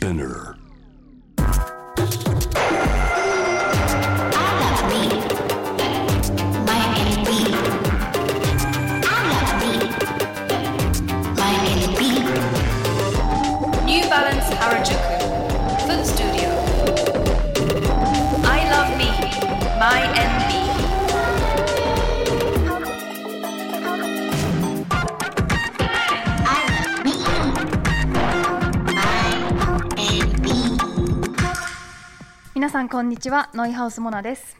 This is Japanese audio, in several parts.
Spinner. 皆さんこんにちはノイハウスモナです。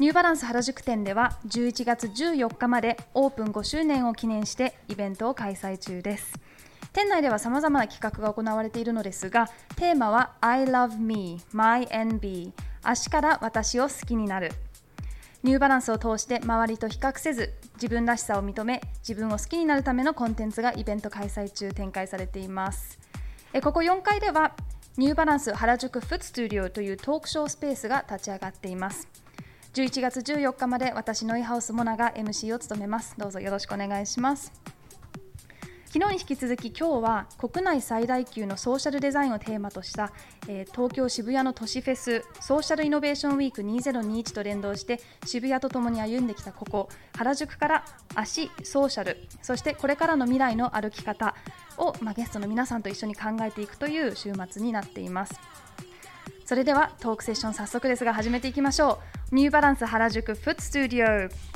ニューバランス原宿店では11月14日までオープン5周年を記念してイベントを開催中です。店内では様々な企画が行われているのですがテーマは I love me, my NB 足から私を好きになる。ニューバランスを通して周りと比較せず自分らしさを認め自分を好きになるためのコンテンツがイベント開催中展開されています。えここ4階ではニューバランス原宿フットゥリオというトークショースペースが立ち上がっています。11月14日まで私ノイハウスモナが MC を務めます。どうぞよろしくお願いします。昨日に引き続き今日は国内最大級のソーシャルデザインをテーマとした、えー東京渋谷の都市フェスソーシャルイノベーションウィーク2021と連動して渋谷とともに歩んできたここ原宿から足ソーシャルそしてこれからの未来の歩き方を、まあ、ゲストの皆さんと一緒に考えていくという週末になっています。それではトークセッション早速ですが始めていきましょう。ニューバランス原宿フットスタジオ。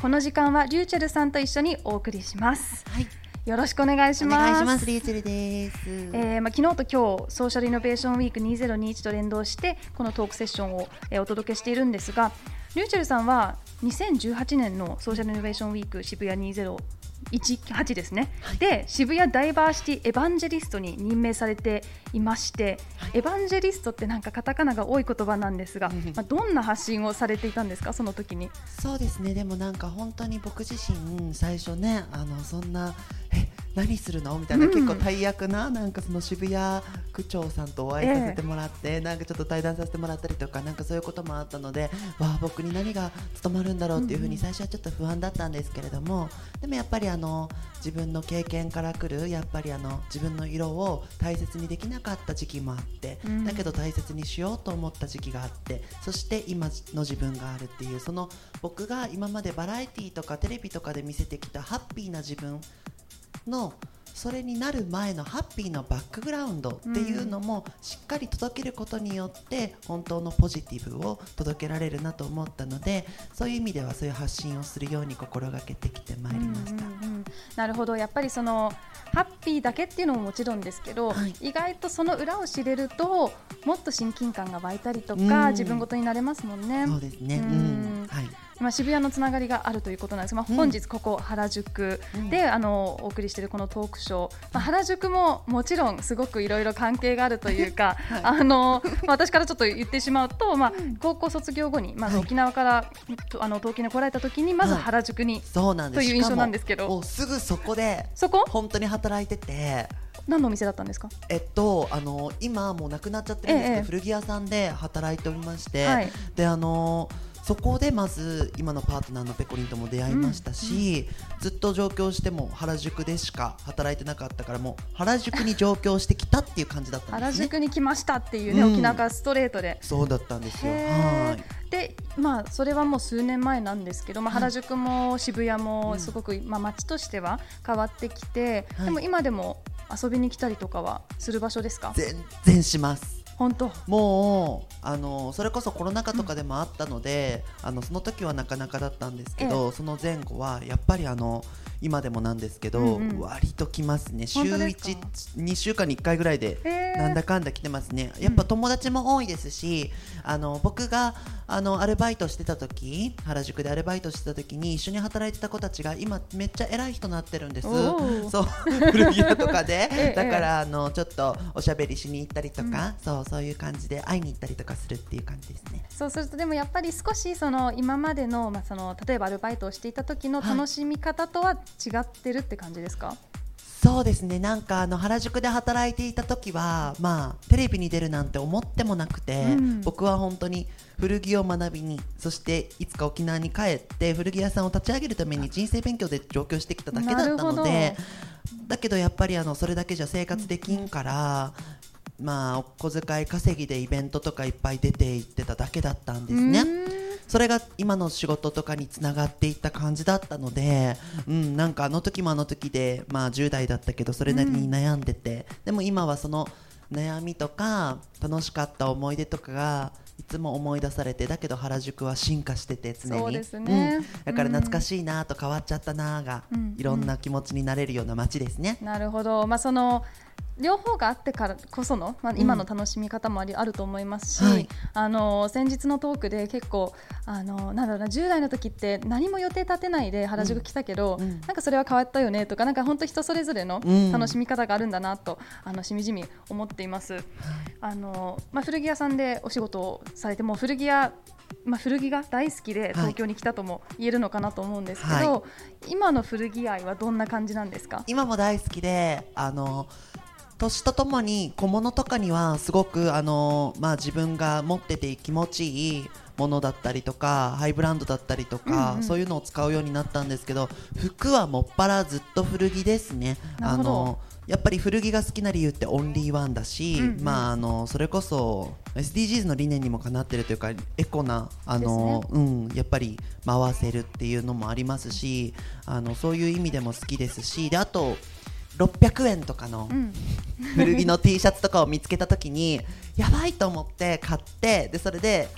この時間はリューチェルさんと一緒にお送りします。はい、よろしくお願いしおます願いします。リーチェルです。えーまあ、昨日と今日ソーシャルイノベーションウィーク2021と連動してこのトークセッションを、えーお届けしているんですがリューチェルさんは2018年のソーシャルイノベーションウィーク渋谷2018ですね、で渋谷ダイバーシティエヴァンジェリストに任命されていまして、エヴァンジェリストってなんかカタカナが多い言葉なんですが、まあ、どんな発信をされていたんですかその時に？そうですね。でもなんか本当に僕自身最初ね、あのそんなえ何するの？みたいな、うん。結構大役ななんかその渋谷区長さんとお会いさせてもらって、なんかちょっと対談させてもらったりとかなんかそういうこともあったので、わあ僕に何が務まるんだろうっていうふうに最初はちょっと不安だったんですけれども、でもやっぱりあの自分の経験からくるやっぱりあの自分の色を大切にできなかった時期もあって、うん。だけど大切にしようと思った時期があってそして今の自分があるっていうその僕が今までバラエティーとかテレビとかで見せてきたハッピーな自分のそれになる前のハッピーなバックグラウンドっていうのもしっかり届けることによって本当のポジティブを届けられるなと思ったのでそういう意味ではそういう発信をするように心がけてきてまいりました。うんうんうんなるほどやっぱりそのハッピーだけっていうのももちろんですけど、はい意外とその裏を知れるともっと親近感が湧いたりとか、うん自分ごとになれますもんね。そうですね。ううんん、はい。まあ、渋谷のつながりがあるということなんですが、まあ、うん。本日ここ原宿で、あのお送りしているこのトークショー、まあ、原宿ももちろんすごくいろいろ関係があるというか、はい。あのまあ私からちょっと言ってしまうと、まあ、高校卒業後にまずはい。沖縄から、とあの東京に来られた時にまずはい。原宿に、そうなんです。という印象なんですけど。すぐそこでそこ？本当に働いてて。何のお店だったんですか？えっと、あの今はもうなくなっちゃってるんですけど、ええ。古着屋さんで働いておりまして、はい。であのそこでまず今のパートナーのペコリンとも出会いましたし、ずっと上京しても原宿でしか働いてなかったからもう原宿に上京してきたっていう感じだったん原ですね。宿に来ましたっていうね、うん沖縄からストレートで。そうだったんですよ。へはいーでまあそれはもう数年前なんですけど、まあ、はい原宿も渋谷うんもすごく、まあ、街としては変わってきて、はいでも今でも遊びに来たりとかはする場所ですか？全然します。本当。もうあのそれこそコロナ禍とかでもあったので、あのその時はなかなかだったんですけど、その前後はやっぱりあの今でもなんですけど、うんうん。割と来ますね。週本当ですか？一2週間に1回ぐらいでなんだかんだ来てますね。やっぱ友達も多いですし、あの僕があのアルバイトしてた時原宿でアルバイトしてた時に一緒に働いてた子たちが今めっちゃ偉い人になってるんです。そう古着屋とかで。ええ。だからあのちょっとおしゃべりしに行ったりとか、そうそういう感じで会いに行ったりとかするっていう感じですね。そうするとでもやっぱり少しその今までの,、まあ、その例えばアルバイトをしていた時のはい。楽しみ方とは違ってるって感じですか、そうですね。なんかあの原宿で働いていた時はまあテレビに出るなんて思ってもなくて、うん。僕は本当に古着を学びにそしていつか沖縄に帰って古着屋さんを立ち上げるために人生勉強で上京してきただけだったのでほだけどやっぱりあのそれだけじゃ生活できんからまあお小遣い稼ぎでイベントとかいっぱい出て行ってただけだったんですね。それが今の仕事とかにつながっていった感じだったので、うん、なんかあの時もあの時で、まあ、10代だったけどそれなりに悩んでて、でも今はその悩みとか楽しかった思い出とかがいつも思い出されてだけど原宿は進化してて常に。そうですね。うん。だから懐かしいなと変わっちゃったなが、うん。いろんな気持ちになれるような街ですね。なるほど、まあ、その両方があってからこその、まあ、今の楽しみ方もあり、あると思いますし、はい。あの先日のトークで結構あのなんだろうな10代の時って何も予定立てないで原宿来たけど、うん。うん。なんかそれは変わったよねとかなんか本当人それぞれのうん。楽しみ方があるんだなと、あのしみじみ思っています。あのまあ、古着屋さんでお仕事をされても古着屋まあ、古着が大好きで東京に来たとも言えるのかなと思うんですけど、は今の古着愛はどんな感じなんですか？今も大好きであの年とともに小物とかにはすごくあの、まあ、自分が持ってて気持ちいいものだったりとかハイブランドだったりとか、うんうん。そういうのを使うようになったんですけど服はもっぱらずっと古着ですね。あのやっぱり古着が好きな理由ってオンリーワンだし、うんうん。まああのそれこそ SDGs の理念にもかなってるというかエコなあの、うんやっぱり回せるっていうのもありますしあのそういう意味でも好きですしであと600円とかのうん。古着の T シャツとかを見つけた時にやばいと思って買ってでそれで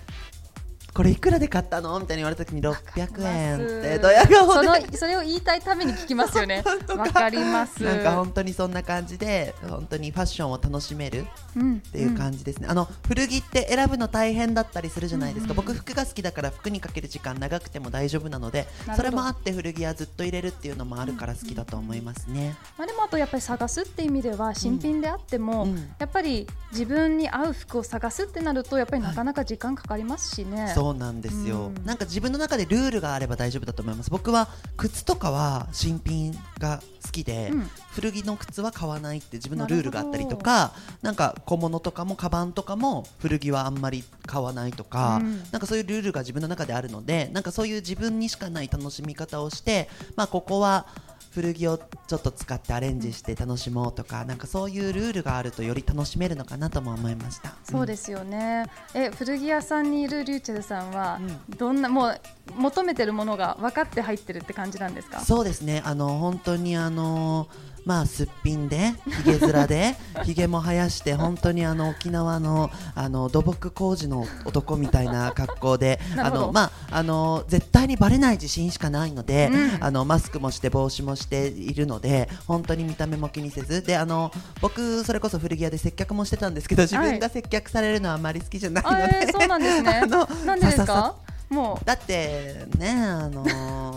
これいくらで買ったの？みたいに言われた時に600円ってドヤ顔そでのそれを言いたいために聞きますよね。わかります。なんか本当にそんな感じで本当にファッションを楽しめるうん。っていう感じですね、あの古着って選ぶの大変だったりするじゃないですか、うんうん僕服が好きだから服にかける時間長くても大丈夫なのでそれもあって古着はずっと入れるっていうのもあるから好きだと思いますね、まあでもあとやっぱり探すって意味では新品であっても、うん。やっぱり自分に合う服を探すってなるとやっぱりなかなか時間かかりますしね。そうなんですよ、うん。なんか自分の中でルールがあれば大丈夫だと思います。僕は靴とかは新品が好きで、うん。古着の靴は買わないって自分のルールがあったりとかなんか小物とかもカバンとかも古着はあんまり買わないとか、うん。なんかそういうルールが自分の中であるのでなんかそういう自分にしかない楽しみ方をして、まあ、ここは古着をちょっと使ってアレンジして楽しもうとかなんかそういうルールがあるとより楽しめるのかなとも思いました。そうですよね。え古着屋さんにいるリューチェルさんは、うどんなもう求めてるものが分かって入ってるって感じなんですか？そうですねあの本当にあのまあすっぴんでひげ面で ひげも生やして本当にあの沖縄のあの土木工事の男みたいな格好であのまああの絶対にバレない自信しかないので、うんあのマスクもして帽子もしているので本当に見た目も気にせず。であの僕それこそ古着屋で接客もしてたんですけど自分が接客されるのはあまり好きじゃないので、あえーそうなんですね。なんでですか？もう。だってねあの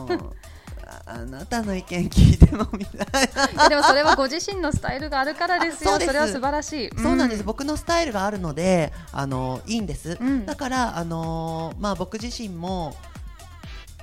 ーあ あなたの意見聞いてもみたいな でもそれはご自身のスタイルがあるからですよ。あそれは素晴らしい。そうなんです、ん僕のスタイルがあるのであのいいんです、うん。だからあのまあ僕自身も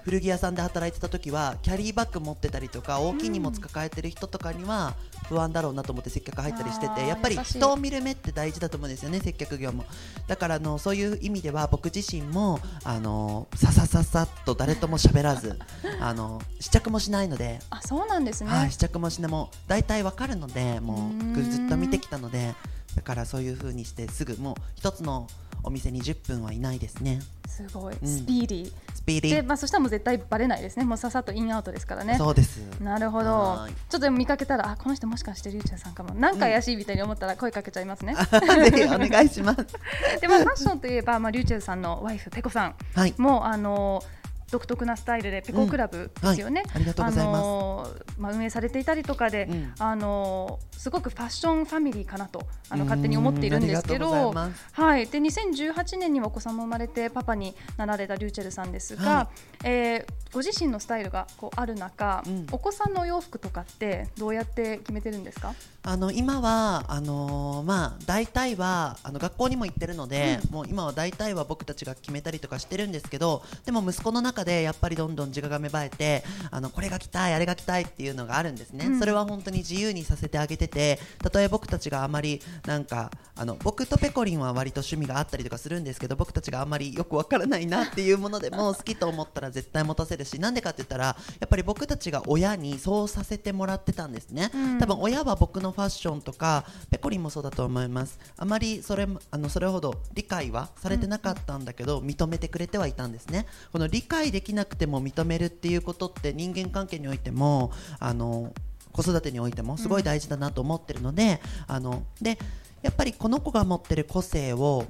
古着屋さんで働いてた時はキャリーバッグ持ってたりとか大きい荷物抱えてる人とかには不安だろうなと思って接客入ったりしててやっぱり人を見る目って大事だと思うんですよね接客業も。だからあのそういう意味では僕自身もあのささささっと誰とも喋らず あの試着もしないので。あそうなんですね。はい、試着もしない。もう大体わかるのでもうずっと見てきたのでだからそういう風にしてすぐもう一つのお店に10分はいないですねすごい、うんスピーディー。で、スピーディー、まあそしたらもう絶対バレないですね。もうささっとインアウトですからね。そうですなるほど。ちょっと見かけたら、あ、この人もしかしてリュウチェルさんかも。なんか怪しいみたいに思ったら声かけちゃいますね。ぜひお願いします で、まあファッションといえば、まあリュウチェルさんのワイフペコさんはいもあの独特なスタイルでペコクラブですよね。はい。ありがとうございます。のまあ運営されていたりとかで、うん。あのすごくファッションファミリーかなとあの勝手に思っているんですけどはい。で2018年にはお子さんも生まれてパパになられたリュウチェルさんですが、はえーご自身のスタイルがこうある中、うん。お子さんのお洋服とかってどうやって決めてるんですか？あの今はあのーまあ大体はあの学校にも行ってるので、もう今は大体は僕たちが決めたりとかしてるんですけどでも息子の中中でやっぱりどんどん自我が芽生えてあのこれが着たいあれが着たいっていうのがあるんですね、うん。それは本当に自由にさせてあげててたとえ僕たちがあまりなんかあの僕とペコリンは割と趣味があったりとかするんですけど僕たちがあまりよくわからないなっていうものでも 好きと思ったら絶対持たせるしなんでかって言ったらやっぱり僕たちが親にそうさせてもらってたんですね、うん。多分親は僕のファッションとかペコリンもそうだと思います。あまりそれあのそれほど理解はされてなかったんだけど、認めてくれてはいたんですね。この理解できなくても認めるっていうことって人間関係においてもあの子育てにおいてもすごい大事だなと思ってるので、あのでやっぱりこの子が持ってる個性を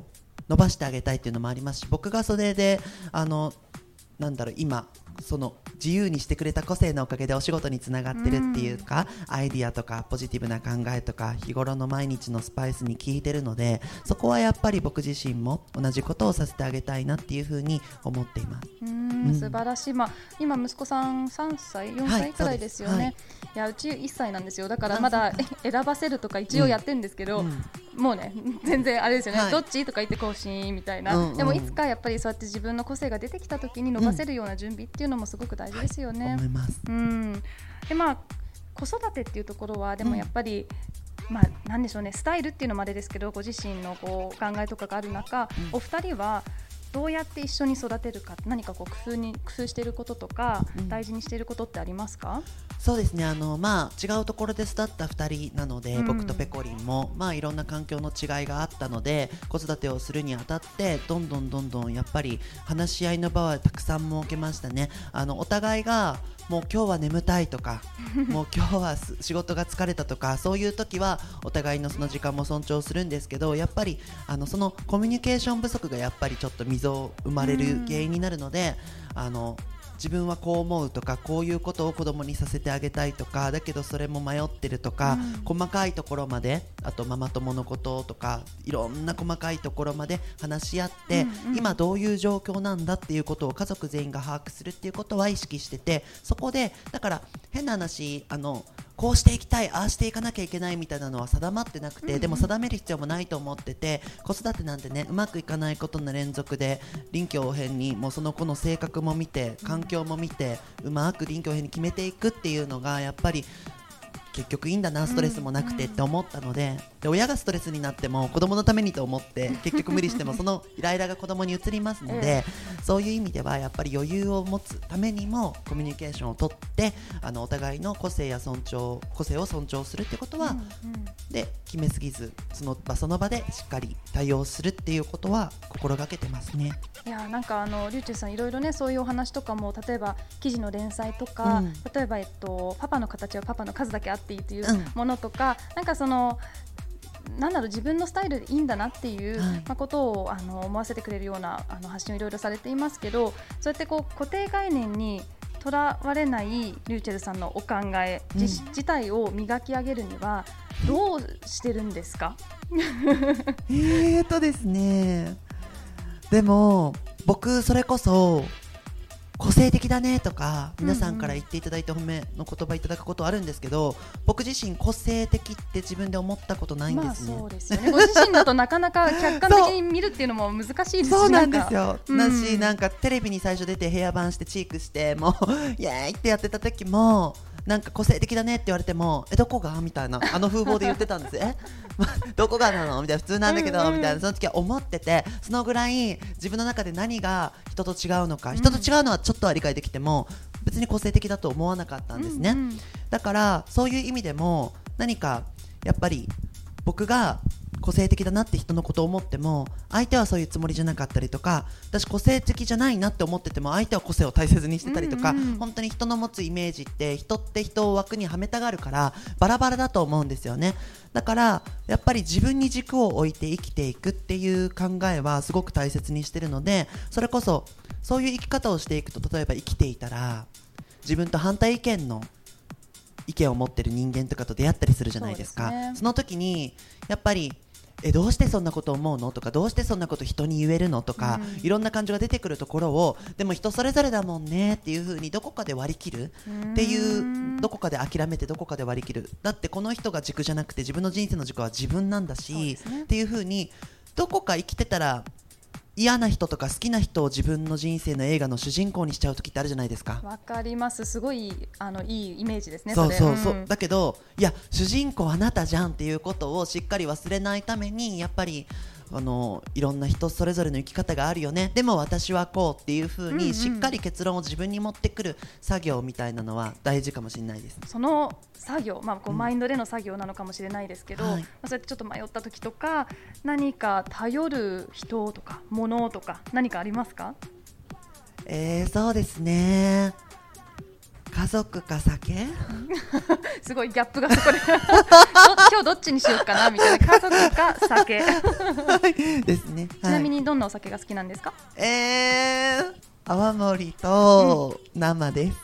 伸ばしてあげたいっていうのもありますし僕がそれであのなんだろう今その自由にしてくれた個性のおかげでお仕事につながってるっていうか、アイディアとかポジティブな考えとか日頃の毎日のスパイスに効いてるのでそこはやっぱり僕自身も同じことをさせてあげたいなっていうふうに思っています。ううん。ん素晴らしい、まあ、今、息子さん3歳、4はい歳くらいですよね、そうです。い。やうち1歳なんですよ、だからあまだ選ばせるとか一応やってるんですけど、うん。もうね、全然あれですよね、はい。どっち？とか言ってこうしーみたいな、うんうんでもいつかやっぱりそうやって自分の個性が出てきたときに伸ばせるような準備っていうのもすごく大事ですよね。思います。うんでまあ、子育てっていうところはでもやっぱり、まあ、なんでしょうねスタイルっていうのもあれですけどご自身のこう考えとかがある中、うんお二人はどうやって一緒に育てるか何かこう工夫に工夫していることとか、うん。大事にしていることってありますか、そうですね。あの、まあ、違うところで育った2人なので、うん。僕とペコリンも、まあ、いろんな環境の違いがあったので子育てをするにあたってどんどんどんどんやっぱり話し合いの場はたくさん設けましたね。あのお互いがもう今日は眠たいとか もう今日はす仕事が疲れたとかそういう時はお互いのその時間も尊重するんですけどやっぱりあのそのコミュニケーション不足がやっぱりちょっと溝生まれる原因になるので、あの自分はこう思うとかこういうことを子供にさせてあげたいとかだけどそれも迷ってるとか、うん。細かいところまであとママ友のこととかいろんな細かいところまで話し合って、うんうん。今どういう状況なんだっていうことを家族全員が把握するっていうことは意識しててそこでだから変な話あのこうしていきたいああしていかなきゃいけないみたいなのは定まってなくて、うんうん。でも定める必要もないと思ってて子育てなんてねうまくいかないことの連続で臨機応変にもうその子の性格も見て環境も見てうまく臨機応変に決めていくっていうのがやっぱり結局いいんだなストレスもなくてって思ったので,、で親がストレスになっても子供のためにと思って 結局無理してもそのイライラが子供に移りますので、そういう意味ではやっぱり余裕を持つためにもコミュニケーションをとってあのお互いの個性や尊重個性を尊重するってことは、うんうん。で決めすぎずその場その場でしっかり対応するっていうことは心がけてますね。いやなんかあのリュウチュウさんいろいろねそういうお話とかも例えば記事の連載とか、うん。例えばえっとパパの形はパパの数だけあっていいといううん。ものとか、なんかそのなんだろう自分のスタイルでいいんだなっていう、はい。まあ、ことをあの思わせてくれるようなあの発信をいろいろされていますけどそうやってこう固定概念にとらわれないリュウチェルさんのお考え、うん。自自体を磨き上げるにはどうしてるんですか、えーとですね。でも僕それこそ個性的だねとか皆さんから言っていただいて褒めの言葉いただくことあるんですけど僕自身個性的って自分で思ったことないんでまあすね。そうですよね。ご自身だとなかなか客観的に見るっていうのも難しいですしそうなんでかすよ。うんだし、なんかテレビに最初出てヘアバンしてチークして、もう、イエーイってやってた時も、なんか個性的だねって言われても、え、どこが？みたいな、あの風貌で言ってたんです。え、まどこがなの？みたいな、普通なんだけど、うんうんみたいな、その時は思ってて、そのぐらい自分の中で何が人と違うのか、ん。人と違うのはちょっとは理解できても、別に個性的だと思わなかったんですね。うんうん。だからそういう意味でも何かやっぱり僕が個性的だなって人のことを思っても相手はそういうつもりじゃなかったりとか私個性的じゃないなって思ってても相手は個性を大切にしてたりとか、うんうん本当に人の持つイメージって人って人を枠にはめたがるからバラバラだと思うんですよね。だからやっぱり自分に軸を置いて生きていくっていう考えはすごく大切にしてるのでそれこそそういう生き方をしていくと例えば生きていたら自分と反対意見の意見を持ってる人間とかと出会ったりするじゃないですか。そね。その時にやっぱりえどうしてそんなこと思うの？とかどうしてそんなこと人に言えるの？とか、うん。いろんな感情が出てくるところをでも人それぞれだもんねっていう風にどこかで割り切る。っていうどこかで諦めてどこかで割り切る。だってこの人が軸じゃなくて自分の人生の軸は自分なんだし、ね。っていう風にどこか生きてたら嫌な人とか好きな人を自分の人生の映画の主人公にしちゃう時ってあるじゃないですか。わかります。すごいあのいいイメージですね。そうれそうそう、んだけどいや主人公あなたじゃんっていうことをしっかり忘れないためにやっぱりあのいろんな人それぞれの生き方があるよね。でも私はこうっていうふううんうん。にしっかり結論を自分に持ってくる作業みたいなのは大事かもしれないです。その作業、まあ、こううんマインドでの作業なのかもしれないですけど、はい。まあ、そうやってちょっと迷った時とか何か頼る人とか物とか何かありますか？えー、そうですね家族か酒？すごいギャップがそこで。ど今日どっちにしようかなみたいな。家族か酒。ち ですね。なみに、にどんなお酒が好きなんですか、えー、泡盛と生です。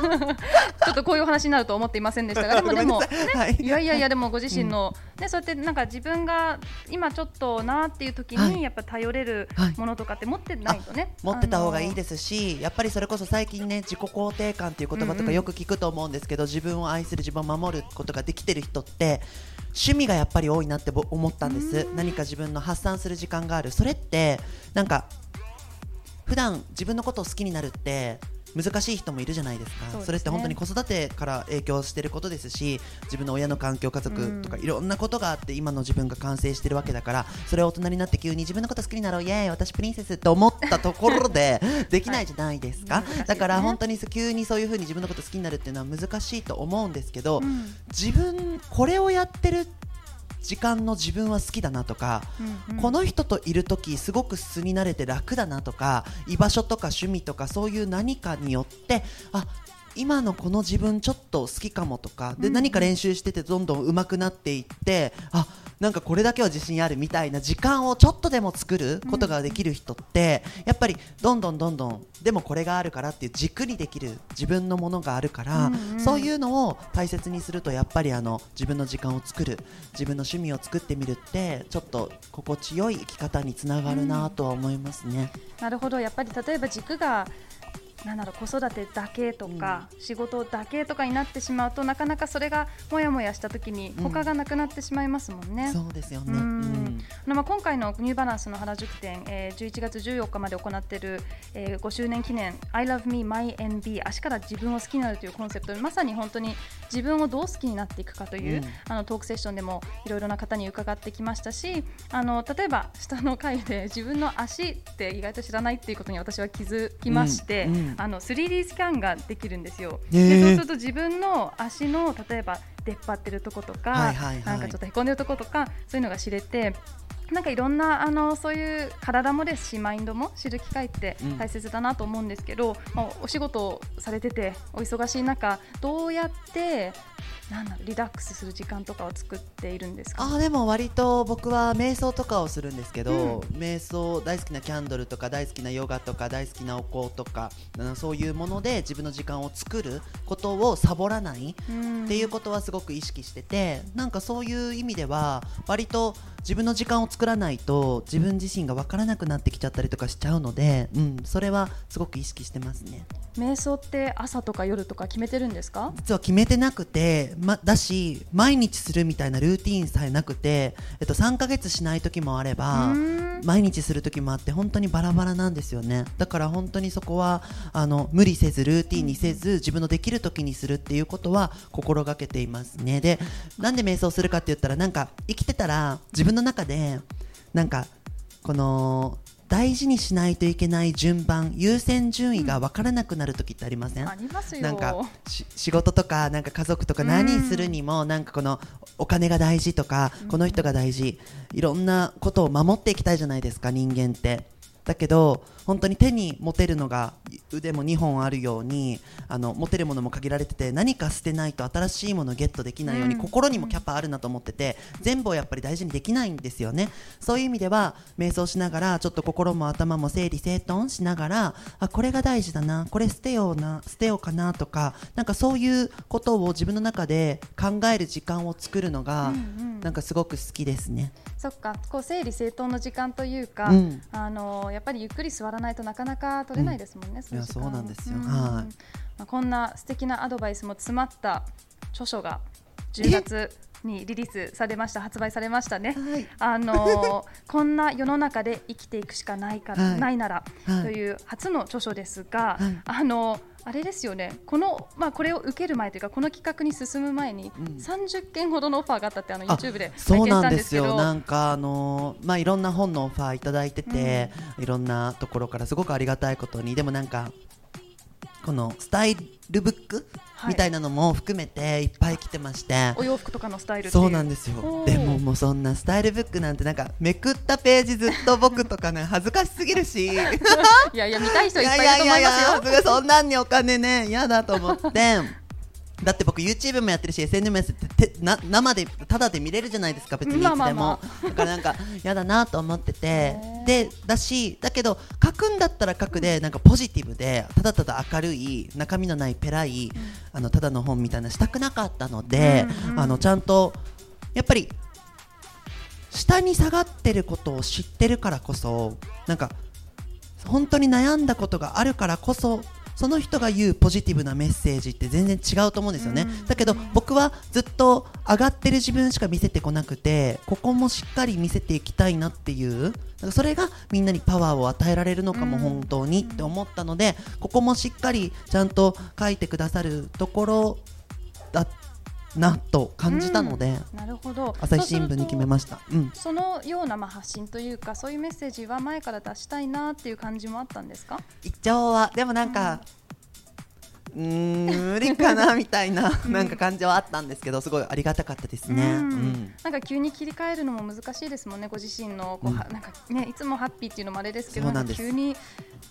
ちょっとこういうお話になると思っていませんでしたが でもでもごめんなさい。やいやいやでもご自身の、ねそうやってなんか自分が今ちょっとなっていう時はい。にやっぱ頼れるはい。ものとかって持ってないとね、持ってた方がいいすですし、やっぱりそれこそ最近ね自己肯定感っていう言葉とかよく聞くと思うんですけど、自分を愛する自分を守ることができてる人って趣味がやっぱり多いなってぼ思ったんです。うん。何か自分の発散する時間がある。それってなんか普段自分のことを好きになるって難しい人もいるじゃないですか。ね。それって本当に子育てから影響してることですし自分の親の環境家族とかうんいろんなことがあって今の自分が完成してるわけだからそれを大人になって急に自分のこと好きになろうイエーイ私プリンセスって思ったところで できないじゃないですか、はい。だから本当に急にそういうふうに自分のこと好きになるっていうのは難しいと思うんですけど、うん。自分これをやってる時間の自分は好きだなとか、うんうん。この人といる時すごく素になれて楽だなとか居場所とか趣味とかそういう何かによってあ今のこの自分ちょっと好きかもとかで、うん何か練習しててどんどん上手くなっていってあなんかこれだけは自信あるみたいな時間をちょっとでも作ることができる人って、やっぱりどんどんどんどんでもこれがあるからっていう軸にできる自分のものがあるから、そういうのを大切にするとやっぱりあの自分の時間を作る自分の趣味を作ってみるってちょっと心地よい生き方につながるなとは思いますね。なるほど。やっぱり例えば軸がなんだろう子育てだけとか、仕事だけとかになってしまうとなかなかそれがもやもやした時にうん。他がなくなってしまいますもんね。そうですよね。うん。まあ今回のニューバランスの原宿店、えー、11月14日まで行っている、えー、5周年記念 I love me my NB 足から自分を好きになるというコンセプトでまさに本当に自分をどう好きになっていくかという、うん。あのトークセッションでもいろいろな方に伺ってきましたしあの例えば下の回で自分の足って意外と知らないっていうことに私は気づきまして、あの 3D スキャンができるんですよ。へー。でそうすると自分の足の例えば出っ張ってるとことか、はいはいはい。なんかちょっとへこんでるとことかそういうのが知れてなんかいろんなあのそういう体もですしマインドも知る機会ってうん。大切だなと思うんですけど、まあ、お仕事をされててお忙しい中どうやってなんだリラックスする時間とかを作っているんですか？あーでも割と僕は瞑想とかをするんですけど、うん。瞑想大好きなキャンドルとか大好きなヨガとか大好きなお香とか、うんそういうもので自分の時間を作ることをサボらないうん。っていうことはすごく意識しててなんかそういう意味では割と自分の時間を作らないと自分自身が分からなくなってきちゃったりとかしちゃうので、うん、それはすごく意識してますね。瞑想って朝とか夜とか決めてるんですか？実は決めてなくて、ま、だし毎日するみたいなルーティーンさえなくて、えっと、3ヶ月しない時もあればうん毎日する時もあって本当にバラバラなんですよね。だから本当にそこはあの無理せずルーティンにせず自分のできる時にするっていうことは心がけていますね。でなんで瞑想するかって言ったらなんか生きてたら自分の中でなんかこの大事にしないといけない順番優先順位が分からなくなる時ってありません、ありますよ。なんかし仕事とかなんか家族とかうん。何するにもなんかこのお金が大事とかこの人が大事いろんなことを守っていきたいじゃないですか人間って。だけど本当に手に持てるのが腕も2本あるようにあの持てるものも限られてて何か捨てないと新しいものをゲットできないように、うん。心にもキャパあるなと思ってて全部をやっぱり大事にできないんですよね。そういう意味では瞑想しながらちょっと心も頭も整理整頓しながらあこれが大事だなこれ捨てような捨てようかなとかなんかそういうことを自分の中で考える時間を作るのが、うんうんなんかすごく好きですね。そっか。こう整理整頓の時間というか、うん。あのやっぱりゆっくり座らないとなかなか取れないですもんね、そういう時間。いやそうなんですよ。ん。はい。まあ、こんな素敵なアドバイスも詰まった著書が10月にリリースされました発売されましたね。はい。あのー こんな世の中で生きていくしかないか、はい。ないなら、はいという初の著書ですが、はい。あのーあれですよね。この、まあ、これを受ける前というかこの企画に進む前に、うん。30件ほどのオファーがあったってあのあ YouTube でそうなんですよ。なんかあのーまあいろんな本のオファーいただいてて、いろんなところからすごくありがたいことにでもなんかこのスタイルブックはいみたいなのも含めていっぱい来てまして、お洋服とかのスタイルそうなんですよ。でももうそんなスタイルブックなんてなんかめくったページずっと僕とかね恥ずかしすぎるし。いやいいやいや見たい人いっぱいいると思いますよ。そんなんにお金ね嫌だと思って だって僕 YouTube もやってるし SN もやってててな生でただで見れるじゃないですか別にいつでも、まあ。まあまだからなんか 嫌だなと思ってて。でだしだけど書くんだったら書くでなんかポジティブでただただ明るい中身のないペラい、あのただの本みたいなしたくなかったので、うんうん。あのちゃんとやっぱり下に下がってることを知ってるからこそなんか本当に悩んだことがあるからこそその人が言うポジティブなメッセージって全然違うと思うんですよね、うん。だけど僕はずっと上がってる自分しか見せてこなくてここもしっかり見せていきたいなっていうそれがみんなにパワーを与えられるのかもうん。本当にって思ったのでここもしっかりちゃんと書いてくださるところだなと感じたので、うんなるほど。朝日新聞に決めました。うん。そのようなまあ発信というかそういうメッセージは前から出したいなっていう感じもあったんですか？一応はでもなんか、うーん無理かなみたいななんか感じはあったんですけどすごいありがたかったですね。うん。うん。なんか急に切り替えるのも難しいですもんね、ご自身のこう、うん。はなんかねいつもハッピーっていうのもあれですけど、急に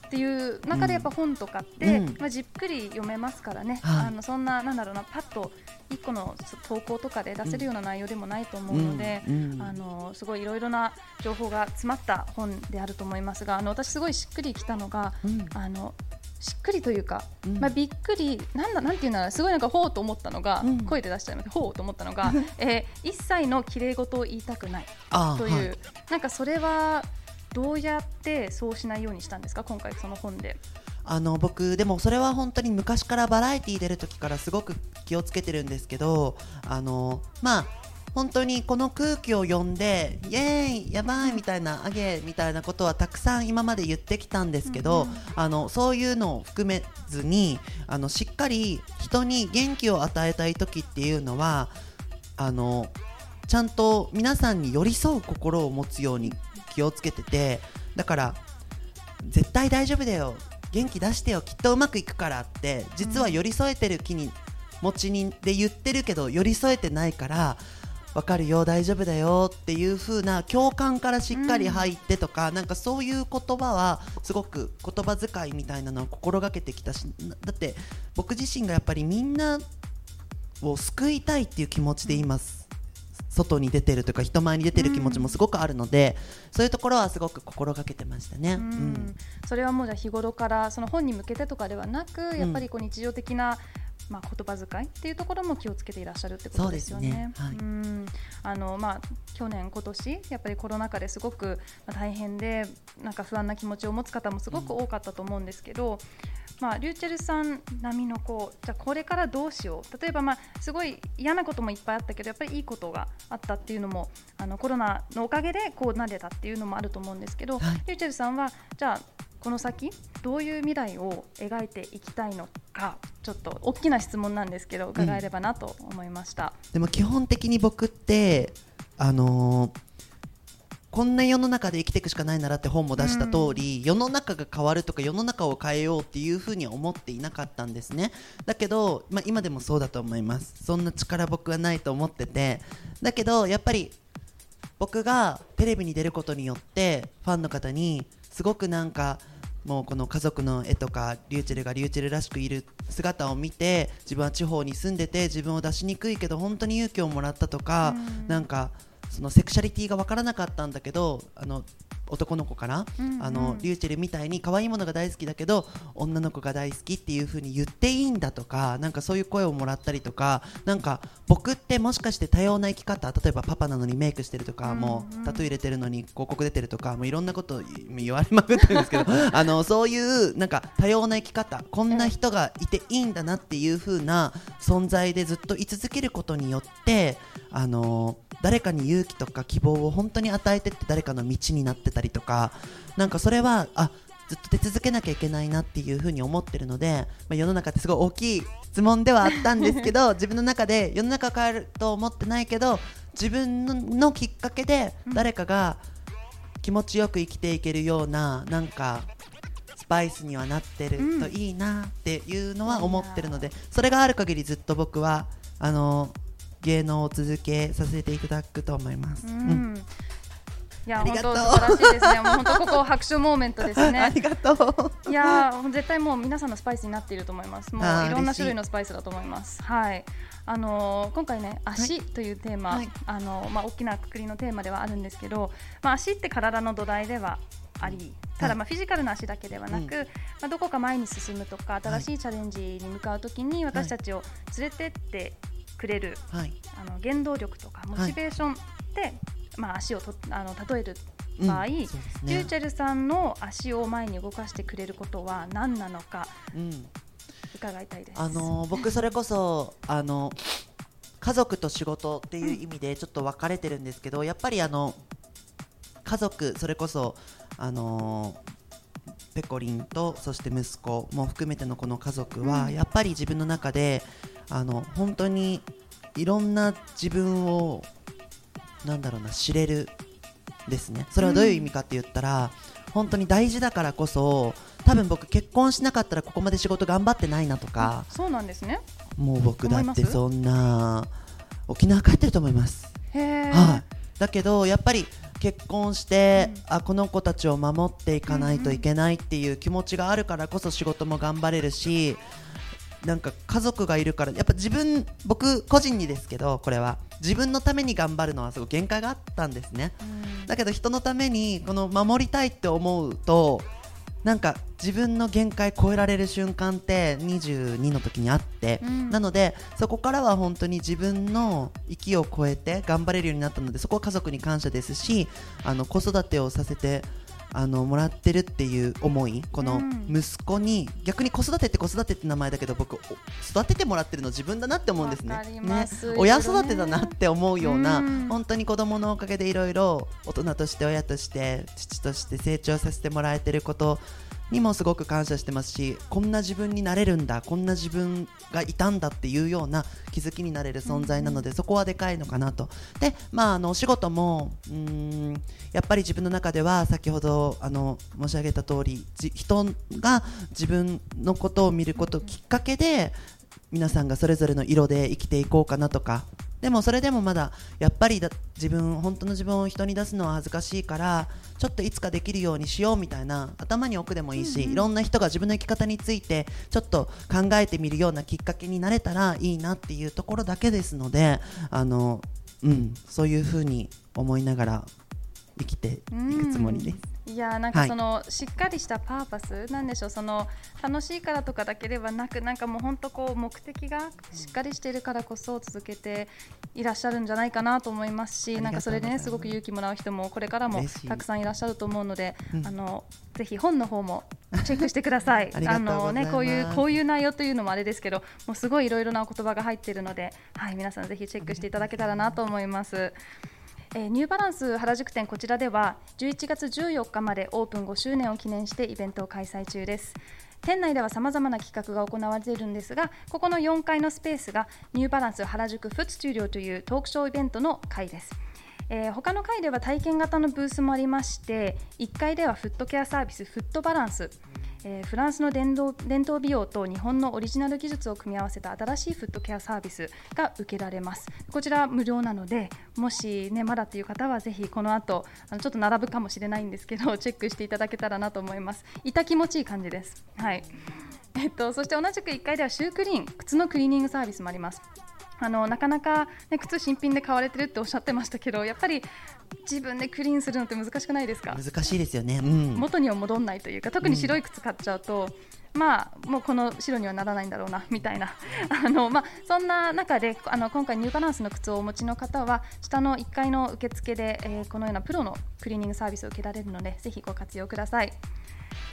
っていう中でやっぱ本とかって、うん。まあじっくり読めますからね、はい。あのそんななんだろうなパッと一個の投稿とかで出せるような内容でもないと思うので、あのすごいいろいろな情報が詰まった本であると思いますが、あの私すごいしっくりきたのが、うん。あのしっくりというか、うん。まあ、びっくりなんだなんていうなすごいなんかほうと思ったのが、うん。声で出しちゃいます。ほうと思ったのが、えー一切の綺麗事を言いたくないという、はい。なんかそれはどうやってそうしないようにしたんですか？今回その本で。あの僕でもそれは本当に昔からバラエティー出る時からすごく気をつけてるんですけどあのまあ本当にこの空気を読んでイエーイやばいみたいなあげみたいなことはたくさん今まで言ってきたんですけど、うんうんあのそういうのを含めずにあのしっかり人に元気を与えたい時っていうのはあのちゃんと皆さんに寄り添う心を持つように気をつけててだから絶対大丈夫だよ。元気出してよ。きっとうまくいくからって実は寄り添えてる気に持ちにで言ってるけど寄り添えてないからわかるよ。大丈夫だよっていう風な共感からしっかり入ってとか、なんかそういう言葉はすごく言葉遣いみたいなのを心がけてきたしなだって僕自身がやっぱりみんなを救いたいっていう気持ちでいます外に出てるというか人前に出てる気持ちもすごくあるので、そういうところはすごく心がけてましたね。うん。うん。それはもうじゃあ日頃からその本に向けてとかではなく、やっぱりこう日常的なまあ言葉遣いっていうところも気をつけていらっしゃるってことですよね。そうですね。はい。うん。あのまあ去年今年やっぱりコロナ禍ですごくまあ大変でなんか不安な気持ちを持つ方もすごく多かったと思うんですけど。まあ、リューチェルさん並みのこうじゃあこれからどうしよう。例えば、まあ、すごい嫌なこともいっぱいあったけどやっぱりいいことがあったっていうのもあのコロナのおかげでこうなれたっていうのもあると思うんですけど、はい。リューチェルさんはじゃあこの先どういう未来を描いていきたいのかちょっと大きな質問なんですけど伺えればなと思いました。でも基本的に僕ってあのーこんな世の中で生きていくしかないならって本も出した通り、世の中が変わるとか世の中を変えようっていうふうには思っていなかったんですね。だけど、まあ、今でもそうだと思います。そんな力僕はないと思ってて。だけどやっぱり僕がテレビに出ることによってファンの方にすごくなんかもうこの家族の絵とかリューチェルがリューチェルらしくいる姿を見て自分は地方に住んでて自分を出しにくいけど本当に勇気をもらったとか、うん。なんかそのセクシャリティが分からなかったんだけどあの男の子から、うんうん。あのリューチェルみたいに可愛いものが大好きだけど女の子が大好きっていう風に言っていいんだとかなんかそういう声をもらったりとかなんか僕ってもしかして多様な生き方例えばパパなのにメイクしてるとか、もうタトゥー入れてるのに広告出てるとかもういろんなこと言われまくってるんですけど あのそういうなんか多様な生き方こんな人がいていいんだなっていう風な存在でずっと居続けることによってあの誰かに勇気とか希望を本当に与えてって誰かの道になってたりとかなんかそれはあずっと出続けなきゃいけないなっていうふうに思ってるので、まあ、世の中ってすごい大きい質問ではあったんですけど 自分の中で世の中変えると思ってないけど自分ののきっかけで誰かが気持ちよく生きていけるようななんかスパイスにはなってるといいなっていうのは思ってるので、それがある限りずっと僕はあの芸能を続けさせていただくと思います。ううんんいやありがとう本当素晴らしいですね。もう本当ここ拍手モーメントですあね。りがとう。いやー絶対もう皆さんのスパイスになっていると思います。もういろんな種類のスパイスだと思います。はい。あのー今回ね足というテーマ、はいあのーまあ大きなくくりのテーマではあるんですけど、まあ足って体の土台ではあり、ただまあフィジカルな足だけではなく、うんまあどこか前に進むとか新しいチャレンジに向かうときに私たちを連れてってくれるはい。あの原動力とかモチベーションで、まあ足をとあの例える場合、うんねリューチェルさんの足を前に動かしてくれることは何なのかうん。伺いたいです。あのー僕それこそあの家族と仕事っていう意味でちょっと分かれてるんですけど、やっぱりあの家族それこそあのーペコリンとそして息子も含めてのこの家族は、うんやっぱり自分の中であの本当にいろんな自分をなんだろうな知れるですね。それはどういう意味かって言ったら、本当に大事だからこそ多分僕結婚しなかったらここまで仕事頑張ってないなとか、そうなんですね。もう僕だってそんな沖縄帰ってると思います。はい、だけどやっぱり結婚して、うん。あこの子たちを守っていかないといけないっていう気持ちがあるからこそ仕事も頑張れるしなんか家族がいるからやっぱ自分僕個人にですけどこれは自分のために頑張るのはすごい限界があったんですね。うん。だけど人のためにこの守りたいって思うとなんか自分の限界超えられる瞬間って22の時にあって、うん。なのでそこからは本当に自分の域を超えて頑張れるようになったのでそこは家族に感謝ですしあの子育てをさせてあのもらってるっていう思いこのうん。息子に、逆に子育てって子育てって名前だけど僕お育ててもらってるの自分だなって思うんですね。ね。親育てだなって思うような、うん。本当に子供のおかげでいろいろ大人として親として父として成長させてもらえてることにもすごく感謝してますしこんな自分になれるんだこんな自分がいたんだっていうような気づきになれる存在なので、そこはでかいのかなと。でまああのお仕事もうーんやっぱり自分の中では先ほどあの申し上げた通りじ人が自分のことを見ることきっかけで皆さんがそれぞれの色で生きていこうかなとかでもそれでもまだやっぱりだ自分本当の自分を人に出すのは恥ずかしいからちょっといつかできるようにしようみたいな頭に置くでもいいし、いろんな人が自分の生き方についてちょっと考えてみるようなきっかけになれたらいいなっていうところだけですのであの、うん、そういうふうに思いながら生きていくつもりです。いやーなんはい。かその、しっかりしたパーパスなんでしょう。その楽しいからとかだけではなくなんかもう本当こう目的がしっかりしているからこそ続けていらっしゃるんじゃないかなと思いますしなんかそれでねすすごく勇気もらう人もこれからもたくさんいらっしゃると思うので、うん。あのぜひ本の方もチェックしてください。あのねこういうこういう内容というのもあれですけどもうすごいいろいろなお言葉が入っているのではい皆さんぜひチェックしていただけたらなと思います。えーニューバランス原宿店こちらでは11月14日までオープン5周年を記念してイベントを開催中です。店内ではさまざまな企画が行われているんですがここの4階のスペースがニューバランス原宿フットスタジオというトークショーイベントの会です。えー他の階では体験型のブースもありまして1階ではフットケアサービスフットバランス、えーフランスの伝統伝統美容と日本のオリジナル技術を組み合わせた新しいフットケアサービスが受けられます。こちら無料なのでもし、ね、まだという方はぜひこの後あのちょっと並ぶかもしれないんですけど チェックしていただけたらなと思います。いた気持ちいい感じです。はい。えっと、そして同じく1階ではシュークリーン靴のクリーニングサービスもあります。あのなかなか、ね、靴新品で買われてるっておっしゃってましたけどやっぱり自分でクリーンするのって難しくないですか？難しいですよね、うん、元には戻らないというか特に白い靴買っちゃうと、まあ、もうこの白にはならないんだろうなみたいな。あの、まあ、そんな中であの今回ニューバランスの靴をお持ちの方は下の1階の受付で、えーこのようなプロのクリーニングサービスを受けられるのでぜひご活用ください。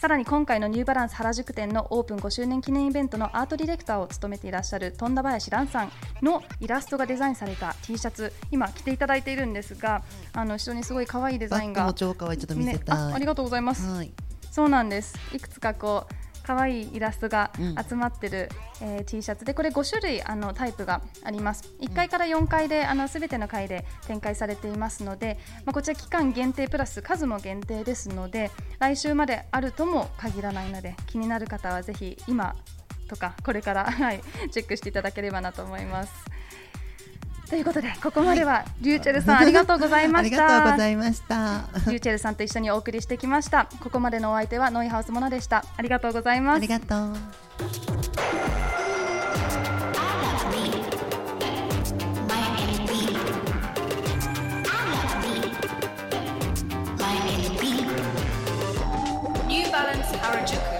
さらに今回のニューバランス原宿店のオープン5周年記念イベントのアートディレクターを務めていらっしゃる富田林蘭さんのイラストがデザインされた T シャツ今着ていただいているんですがあの後ろにすごい可愛いデザインがバッグも超可愛いちょっと見せねあありがとうございます。はい。そうなんです。いくつかこう可愛いイラストがうん集まってる、えー T シャツでこれ5種類あのタイプがあります1階から4階であの全ての階で展開されていますので、まあ、こちら期間限定プラス数も限定ですので来週まであるとも限らないので気になる方はぜひ今とかこれから、はい、チェックしていただければなと思います。ということでここまではリューチェルさん ありがとうございました。ありがとうございましたリューチェルさんと一緒にお送りしてきました。ここまでのお相手はノイハウスモナでした。ありがとうございますあり。がとう Balance Harajuku